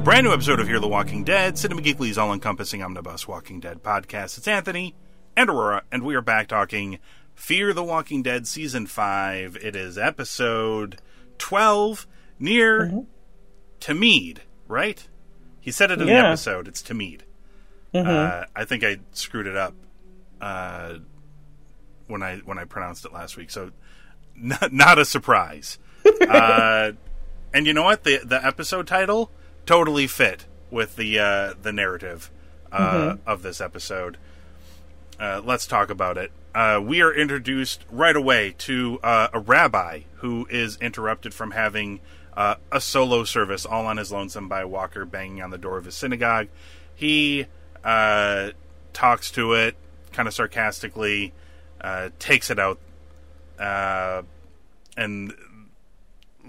A brand new episode of Hear the Walking Dead, Cinema Geekly's all encompassing omnibus Walking Dead podcast. It's Anthony and Aurora, and we are back talking Fear the Walking Dead Season 5. It is episode 12, near Mm-hmm. Tameed, right? He said it in the episode. It's Tameed. Mm-hmm. Uh, I think I screwed it up uh, when I when I pronounced it last week, so not, not a surprise. uh, and you know what? The the episode title totally fit with the uh, the narrative uh, of this episode. Uh, let's talk about it. Uh, we are introduced right away to uh, a rabbi who is interrupted from having uh, a solo service all on his lonesome by a Walker banging on the door of his synagogue. He uh, talks to it kind of sarcastically, uh, takes it out, uh, and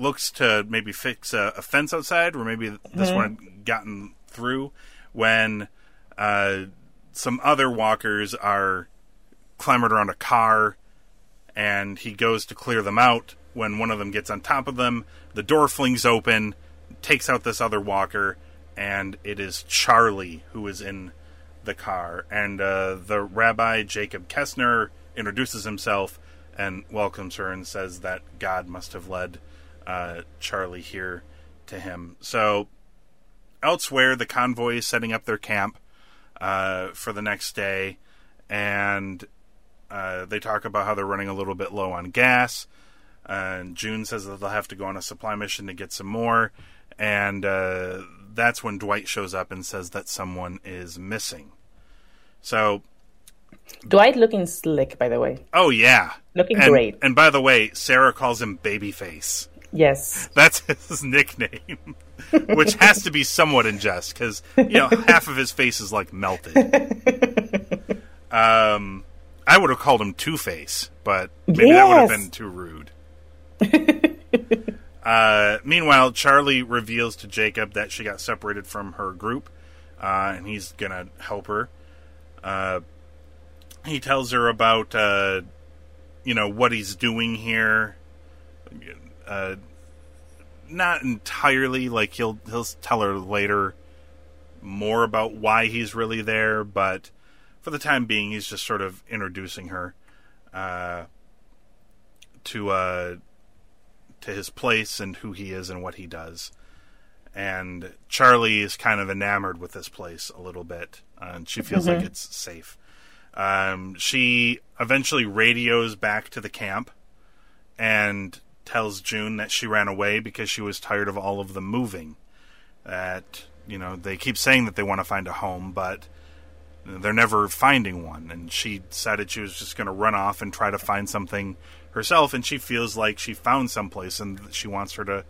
looks to maybe fix a, a fence outside where maybe this one had gotten through when uh, some other walkers are clambered around a car and he goes to clear them out. When one of them gets on top of them the door flings open takes out this other walker and it is charlie who is in the car. And uh, the rabbi jacob kessner introduces himself and welcomes her and says that god must have led uh, charlie here to him so elsewhere the convoy is setting up their camp uh, for the next day and uh, they talk about how they're running a little bit low on gas. And June says that they'll have to go on a supply mission to get some more. And uh, that's when Dwight shows up and says that someone is missing. So, Dwight looking slick, by the way. oh yeah, Looking and, great. And by the way, Sarah calls him Babyface. Yes. That's his nickname, which has to be somewhat in jest because you know half of his face is like melted. Um, I would have called him Two Face, but maybe that would have been too rude. uh, meanwhile, Charlie reveals to Jacob that she got separated from her group, uh, and he's gonna help her. Uh, he tells her about uh, you know what he's doing here. Uh, not entirely like he'll he'll tell her later more about why he's really there, but for the time being, he's just sort of introducing her uh, to uh, to his place and who he is and what he does. And Charlie is kind of enamored with this place a little bit, uh, and she feels like it's safe. Um, she eventually radios back to the camp and tells June that she ran away because she was tired of all of the moving. That you know they keep saying that they want to find a home, but they're never finding one. And she decided she was just going to run off and try to find something herself. And she feels like she found someplace, and she wants her to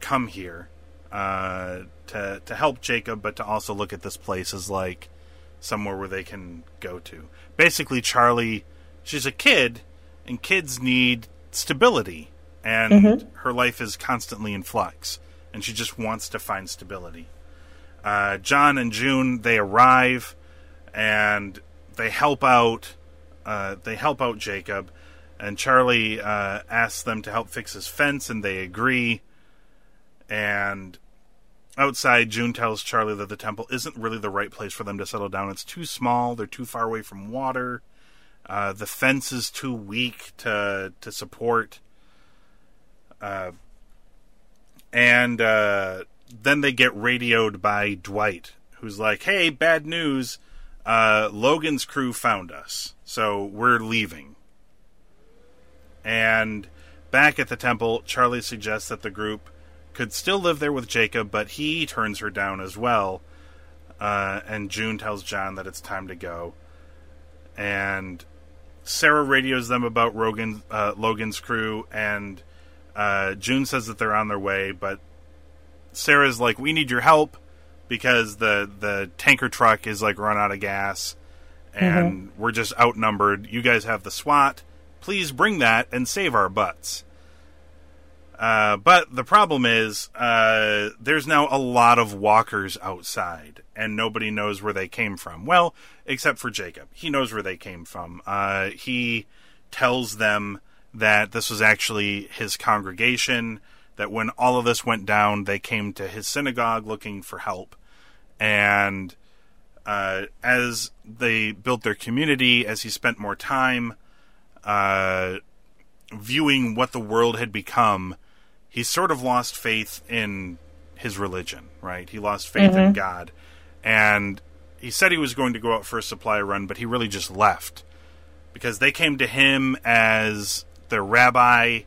come here uh, to to help Jacob, but to also look at this place as like somewhere where they can go to. Basically, Charlie, she's a kid, and kids need stability, and her life is constantly in flux, and she just wants to find stability. Uh, John and June they arrive, and they help out. Uh, they help out Jacob, and Charlie uh, asks them to help fix his fence, and they agree. And outside, June tells Charlie that the temple isn't really the right place for them to settle down. It's too small. They're too far away from water. Uh, the fence is too weak to to support. Uh, and uh, then they get radioed by Dwight, who's like, "Hey, bad news! Uh, Logan's crew found us, so we're leaving." And back at the temple, Charlie suggests that the group could still live there with Jacob, but he turns her down as well. Uh, and June tells John that it's time to go. And Sarah radios them about Rogan, uh, Logan's crew, and uh, June says that they're on their way. But Sarah's like, "We need your help because the the tanker truck is like run out of gas, and we're just outnumbered. You guys have the SWAT. Please bring that and save our butts." Uh, but the problem is, uh, there's now a lot of walkers outside, and nobody knows where they came from. Well, except for Jacob. He knows where they came from. Uh, he tells them that this was actually his congregation, that when all of this went down, they came to his synagogue looking for help. And uh, as they built their community, as he spent more time uh, viewing what the world had become, he sort of lost faith in his religion, right? He lost faith in God. And he said he was going to go out for a supply run, but he really just left because they came to him as their rabbi.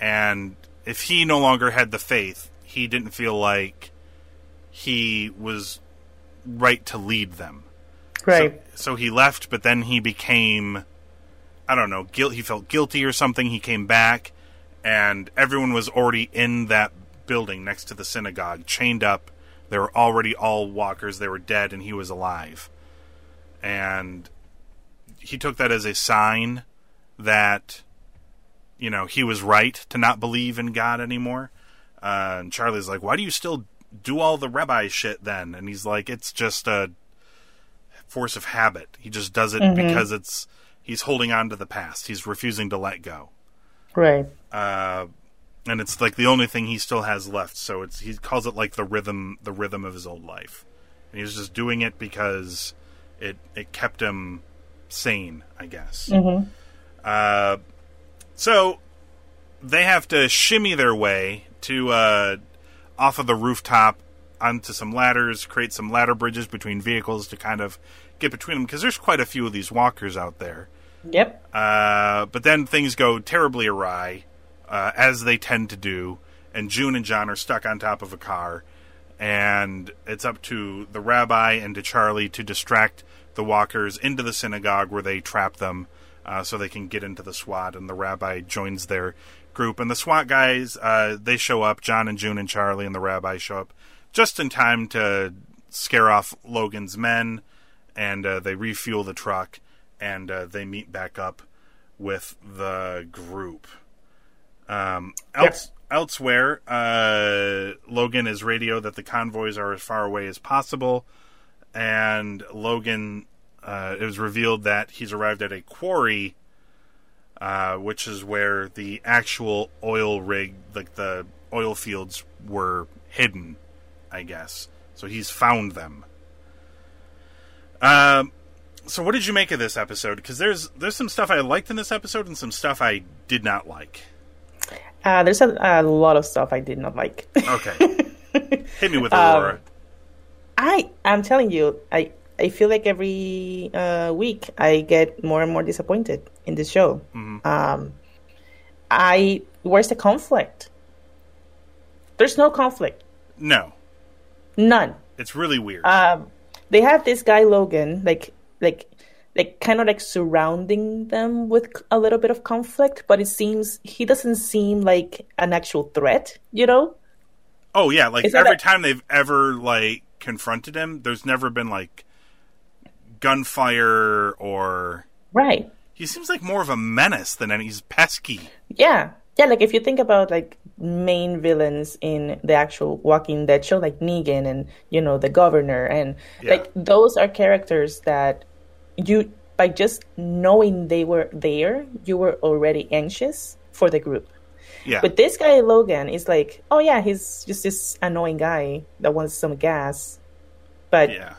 And if he no longer had the faith, he didn't feel like he was right to lead them. Right. So, so he left, but then he became, I don't know, guilt. He felt guilty or something. He came back, and everyone was already in that building next to the synagogue, chained up. They were already all walkers. They were dead, and he was alive. And he took that as a sign that, you know, he was right to not believe in God anymore. Uh, and Charlie's like, "Why do you still do all the rabbi shit then?" And he's like, "It's just a force of habit. He just does it because it's he's holding on to the past. He's refusing to let go." right. uh, and it's like the only thing he still has left. So it's he calls it like the rhythm, the rhythm of his old life. And he was just doing it because it it kept him sane, I guess. Uh, so they have to shimmy their way to uh, off of the rooftop onto some ladders, create some ladder bridges between vehicles to kind of get between them because there's quite a few of these walkers out there. Yep. Uh, but then things go terribly awry, uh, as they tend to do, and June and John are stuck on top of a car, and it's up to the rabbi and to Charlie to distract the walkers into the synagogue where they trap them uh, so they can get into the SWAT, and the rabbi joins their group. And the SWAT guys, uh, they show up, John and June and Charlie and the rabbi show up just in time to scare off Logan's men, and uh, they refuel the truck and uh, they meet back up with the group. Um, else, Elsewhere, uh, Logan is radio that the convoys are as far away as possible, and Logan, uh, it was revealed that he's arrived at a quarry, uh, which is where the actual oil rig, like the oil fields, were hidden, I guess. So he's found them. Um, so what did you make of this episode? Because there's there's some stuff I liked in this episode and some stuff I did not like. Uh, there's a, a lot of stuff I did not like. Okay, hit me with Aurora. I I'm telling you, I I feel like every uh, week I get more and more disappointed in this show. Um, I where's the conflict? There's no conflict, no, none. it's really weird. Um, they have this guy Logan, like like like kind of like surrounding them with a little bit of conflict, but it seems he doesn't seem like an actual threat. You know? oh yeah, like every a- time they've ever like confronted him, there's never been like gunfire or Right. he seems like more of a menace than any. He's pesky. Yeah. Yeah, like if you think about like main villains in the actual Walking Dead show, like Negan and you know the governor, and Yeah. like those are characters that you by just knowing they were there, you were already anxious for the group. Yeah, But this guy Logan is like, oh yeah, he's just this annoying guy that wants some gas, but yeah.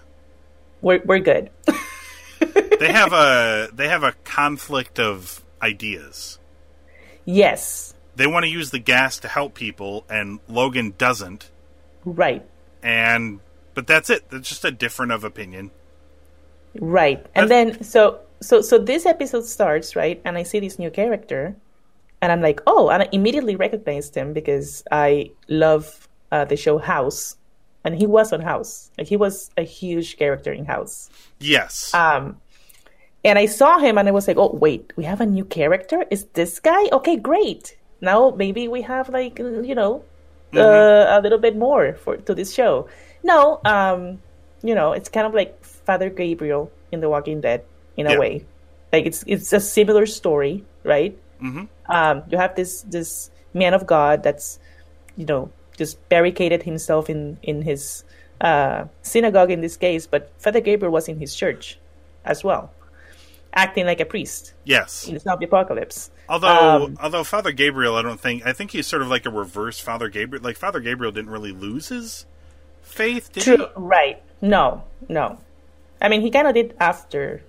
We're we're good. They have a they have a conflict of ideas. yes, They want to use the gas to help people, and Logan doesn't. right, And but that's it. That's just a different of opinion. right. And then so so so this episode starts right, and I see this new character, and I'm like, oh, and I immediately recognized him because I love uh, the show House, and he was on House. Like he was a huge character in House. Yes. Um, And I saw him and I was like, oh, wait, we have a new character? Is this guy? Okay, great. Now maybe we have like, you know, uh, a little bit more for to this show. No, um, you know, it's kind of like Father Gabriel in The Walking Dead in a Yeah. way. Like it's it's a similar story, right? Mm-hmm. Um, you have this this man of God that's, you know, just barricaded himself in in his uh, synagogue in this case, but Father Gabriel was in his church as well, acting like a priest Yes. in the zombie apocalypse. Although, Um, although Father Gabriel, I don't think. I think he's sort of like a reverse Father Gabriel. Like Father Gabriel didn't really lose his faith, did True, right? No, no. I mean, he kind of did after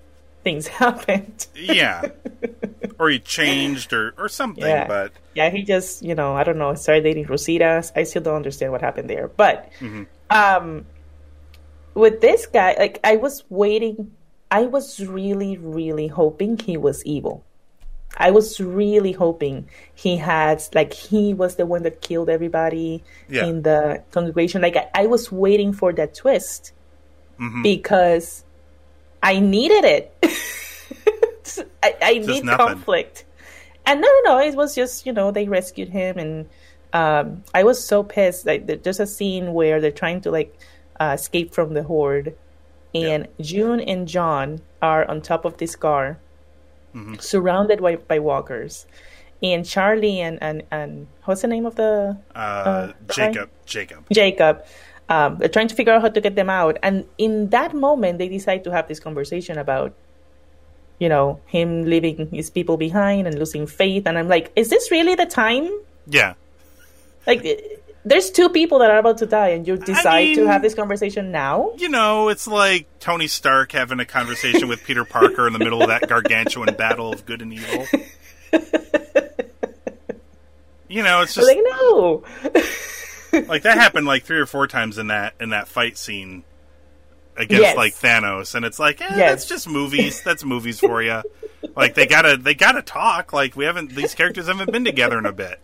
things happened. Yeah. or he changed, or or something. Yeah. But Yeah, he just, you know, I don't know, started dating Rosita. I still don't understand what happened there. But um with this guy, like I was waiting I was really, really hoping he was evil. I was really hoping he had like he was the one that killed everybody Yeah. in the congregation. Like I, I was waiting for that twist Mm-hmm. because I needed it. I, I need nothing. conflict. And no, no, no. It was just you know they rescued him, and um, I was so pissed. Like there- there's a scene where they're trying to like uh, escape from the horde, and June and John are on top of this car, Mm-hmm. surrounded by, by walkers, and Charlie and and and what's the name of the uh, the Jacob, Jacob. Jacob. Um, they're trying to figure out how to get them out, and in that moment, they decide to have this conversation about, you know, him leaving his people behind and losing faith. And I'm like, is this really the time? Yeah. Like, eh, there's two people that are about to die, and you decide to mean- have this conversation now? You know, it's like Tony Stark having a conversation with Peter Parker in the middle of that gargantuan battle of good and evil. You know, it's just Like, no. like that happened like three or four times in that in that fight scene against Yes. like Thanos, and it's like, eh, Yes. that's just movies. That's movies for you. Like they gotta they gotta talk. Like we haven't these characters haven't been together in a bit.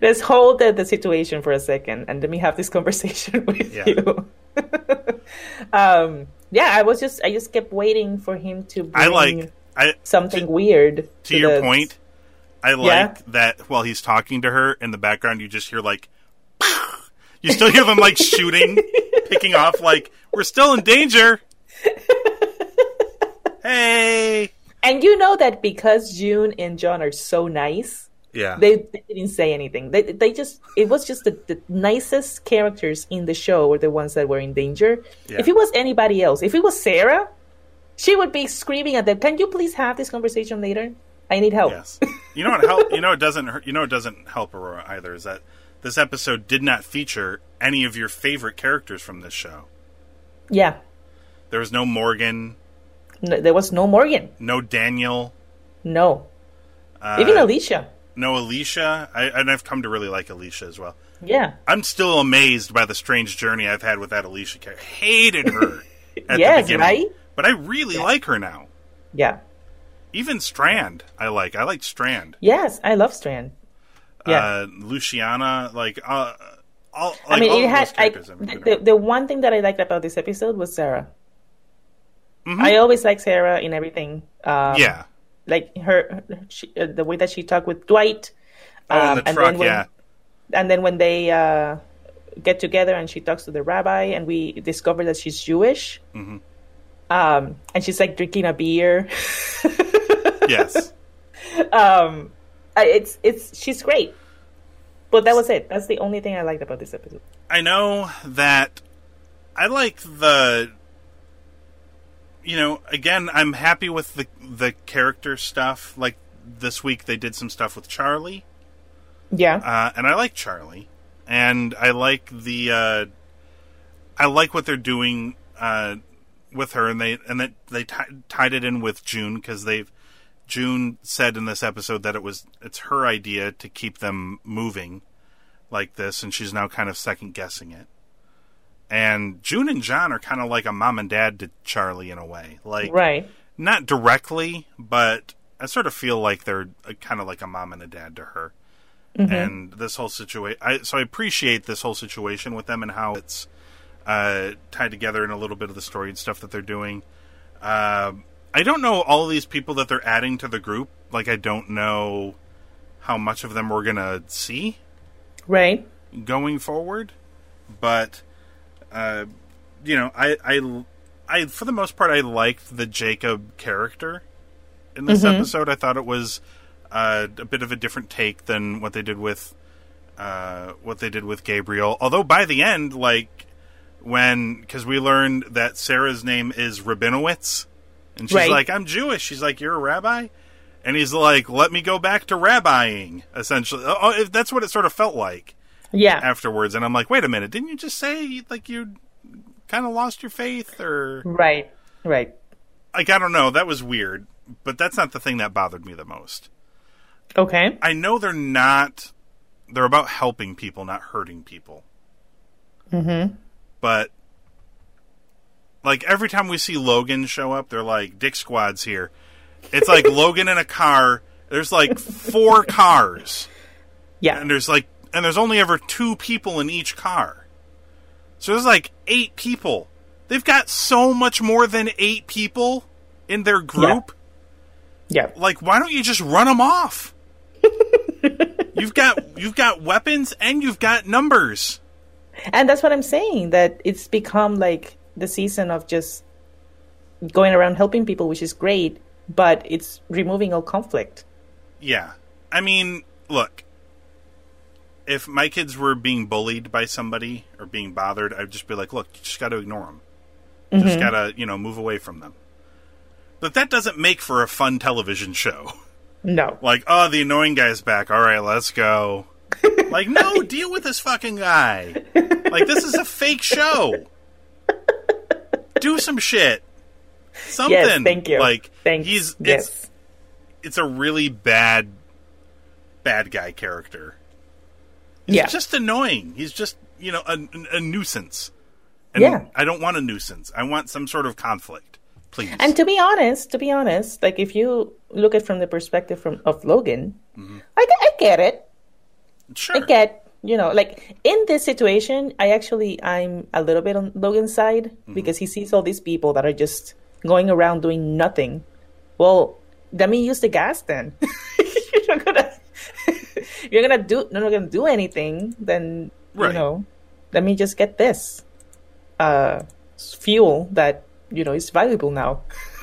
Let's hold the, the situation for a second, and let me have this conversation with Yeah. you. um, yeah, I was just, I just kept waiting for him to bring I like I something weird. to your the- point. I like Yeah. that while he's talking to her in the background, you just hear like, you still hear them like shooting, picking off. Like we're still in danger. hey, And you know that because June and John are so nice, yeah, they, they didn't say anything. They, they just, it was just the, the nicest characters in the show were the ones that were in danger. Yeah. If it was anybody else, if it was Sarah, she would be screaming at them, "Can you please have this conversation later? I need help." yes. You know what help? You know it doesn't. hurt- You know it doesn't help Aurora either. Is that this episode did not feature any of your favorite characters from this show. Yeah. There was no Morgan, No, there was no Morgan. no Daniel, No. uh, Even Alicia. no Alicia. I, and I've come to really like Alicia as well. Yeah. I'm still amazed by the strange journey I've had with that Alicia character. Hated her at Yes, the beginning, right? but I really like her now. Yeah. Even Strand, I like. I like Strand. Yes, I love Strand. Yeah. Uh, Luciana, like, uh, all. Like, I mean, it had. I, the, the, one thing that I liked about this episode was Sarah. Mm-hmm. I always like Sarah in everything. Um, yeah. like her, her she, uh, the way that she talked with Dwight. Oh, um, in the and truck, then when, yeah. And then when they uh, get together and she talks to the rabbi, and we discover that she's Jewish. Mm-hmm. Um, and she's like drinking a beer. Yes. um, it's it's she's great. But that was it. That's the only thing I liked about this episode. I know that I like the you know, again, I'm happy with the the character stuff. Like this week they did some stuff with Charlie. Yeah. Uh, and I like Charlie. And I like the uh, I like what they're doing uh, with her and they and that they ti tied it in with June cuz they've June said in this episode that it was it's her idea to keep them moving like this, and she's now kind of second guessing it. And June and John are kind of like a mom and dad to Charlie in a way, like right. not directly, but I sort of feel like they're kind of like a mom and a dad to her. And this whole situation, I, so I appreciate this whole situation with them and how it's uh, tied together in a little bit of the story and stuff that they're doing. Uh, I don't know all these people that they're adding to the group. Like, I don't know how much of them we're gonna see Right. going forward, but uh, you know, I, I, I, for the most part, I liked the Jacob character in this episode. I thought it was uh, a bit of a different take than what they did with uh, what they did with Gabriel. Although by the end, like when because we learned that Sarah's name is Rabinowitz, and she's Right. like, "I'm Jewish." She's like, "You're a rabbi." And he's like, "Let me go back to rabbiing." Essentially, oh, oh, that's what it sort of felt like Yeah. afterwards. And I'm like, "Wait a minute! Didn't you just say like you kind of lost your faith, or Right. Right. like I don't know? That was weird." But that's not the thing that bothered me the most. Okay. I know they're not. They're about helping people, not hurting people. Mm-hmm. But like every time we see Logan show up, they're like, "Dick Squad's here." It's like Logan in a car. There's like four cars, Yeah. and there's like, and there's only ever two people in each car. So there's like eight people. They've got so much more than eight people in their group Yeah. like why don't you just run them off you've got you've got weapons and you've got numbers And that's what I'm saying. That it's become like the season of just going around helping people, which is great, but it's removing all conflict. yeah. I mean look if my kids were being bullied by somebody or being bothered i'd just be like look you just got to ignore them just mm-hmm. gotta you know move away from them. But that doesn't make for a fun television show. No. like oh the annoying guy's back. All right let's go. Like no deal with this fucking guy. Like this is a fake show do some shit something Yes, thank you. like Thanks. he's yes. it's it's a really bad bad guy character he's yeah. just annoying he's just you know a, a nuisance and Yeah. i don't want a nuisance i want some sort of conflict please And to be honest, to be honest, like if you look at from the perspective from of Logan, mm-hmm. I, I get it. sure I get, you know, like in this situation, I actually I'm a little bit on Logan's side because he sees all these people that are just going around doing nothing. Well, let me use the gas then. you're not gonna you're gonna do you're not gonna do anything, then Right. you know, let me just get this uh fuel that you know is valuable now.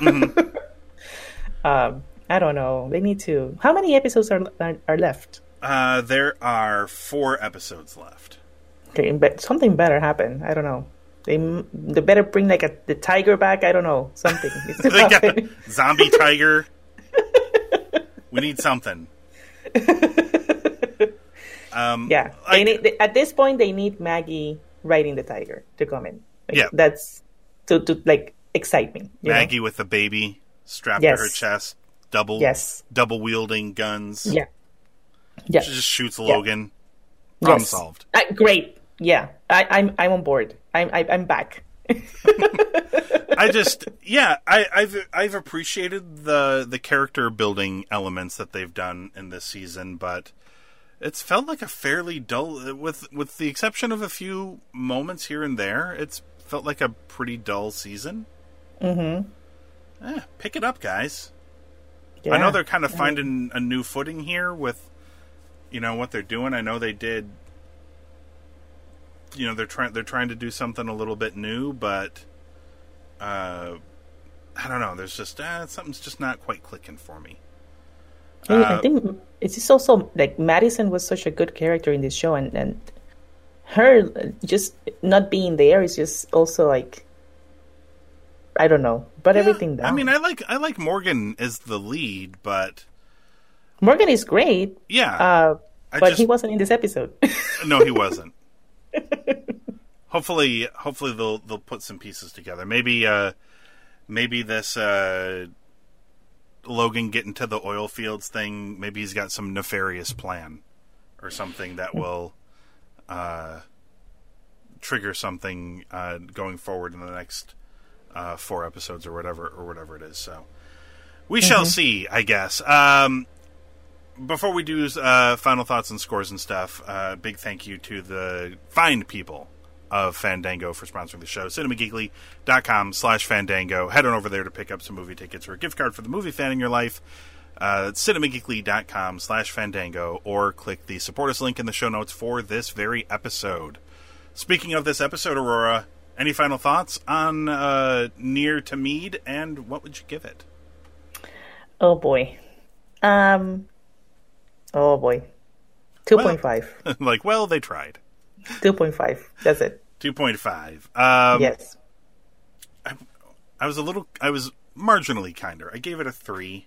um, I don't know. They need to. How many episodes are are, are left? Uh, there are four episodes left Okay, but something better happen. I don't know. They they better bring like a the tiger back. I don't know something. they got zombie tiger we need something um yeah, they need they, at this point they need Maggie riding the tiger to come in. Like, Yeah. that's to to like excite me. you know? maggie with the baby strapped Yes. to her chest double Yes. double wielding guns Yeah. Yeah. she just shoots logan problem solved Uh, great. Yeah, I, I'm I'm on board. I'm I, I'm back. I just, yeah, I, I've I've appreciated the the character building elements that they've done in this season, but it's felt like a fairly dull, with with the exception of a few moments here and there. It's felt like a pretty dull season. Mm-hmm. Eh, pick it up, guys. I know they're kind of finding a new footing here with, you know, what they're doing. I know they did. You know, they're trying they're trying to do something a little bit new, but uh, I don't know. There's just uh, something's just not quite clicking for me. I, Uh, I think it's just also like Madison was such a good character in this show, and and her just not being there is just also like I don't know, but everything Yeah, down. I mean, I like I like Morgan as the lead, but Morgan is great, yeah, uh, but just he wasn't in this episode. no, he wasn't. hopefully, hopefully they'll they'll put some pieces together. Maybe uh, maybe this uh, Logan getting to the oil fields thing. Maybe he's got some nefarious plan or something that will uh, trigger something uh, going forward in the next uh, four episodes or whatever or whatever it is. So we shall see, I guess. Um, before we do uh, final thoughts and scores and stuff, uh, big thank you to the fine people of Fandango for sponsoring the show. CinemaGeekly.com slash Fandango. Head on over there to pick up some movie tickets or a gift card for the movie fan in your life. Uh, CinemaGeekly.com slash Fandango or click the support us link in the show notes for this very episode. Speaking of this episode, Aurora, any final thoughts on uh, Ner Tamid and what would you give it? Oh boy. Um. Oh boy. Two point Well- five. like, well, they tried. Two point five. That's it. 2.5. Um, yes. I was a little, I was marginally kinder. I gave it a 3.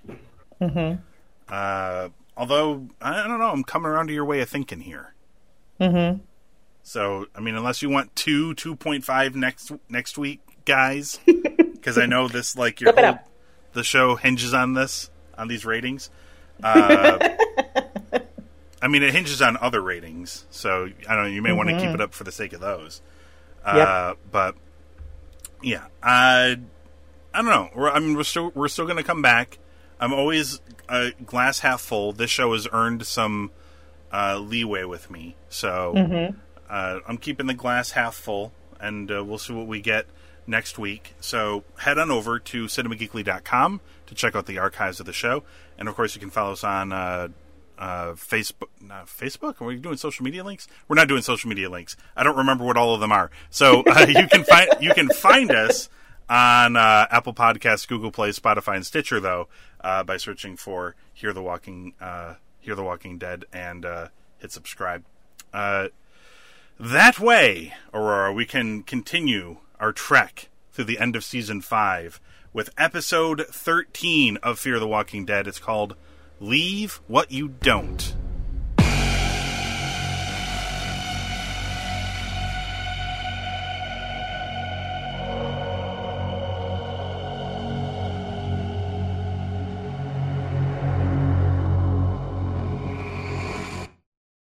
Mm-hmm. Uh, although, I don't know, I'm coming around to your way of thinking here. Mm-hmm. So, I mean, unless you want two 2.5 next next week, guys, because I know this, like, your whole, the show hinges on this, on these ratings. Uh, I mean, it hinges on other ratings, so I don't know. You may want to keep it up for the sake of those. Uh, But yeah, I I don't know. We're, I mean, we're still we're still going to come back. I'm always uh, glass half full. This show has earned some uh, leeway with me, so uh, I'm keeping the glass half full, and uh, we'll see what we get next week. So head on over to cinemageekly.com to check out the archives of the show, and of course you can follow us on. Uh, Facebook, not Facebook. Are we doing social media links? We're not doing social media links. I don't remember what all of them are. So uh, you can find you can find us on uh, Apple Podcasts, Google Play, Spotify, and Stitcher, though, uh, by searching for "Hear the Walking uh, Hear the Walking Dead" and uh, hit subscribe. Uh, that way, Aurora, we can continue our trek through the end of season five with episode thirteen of Fear the Walking Dead. It's called "Leave What You Don't."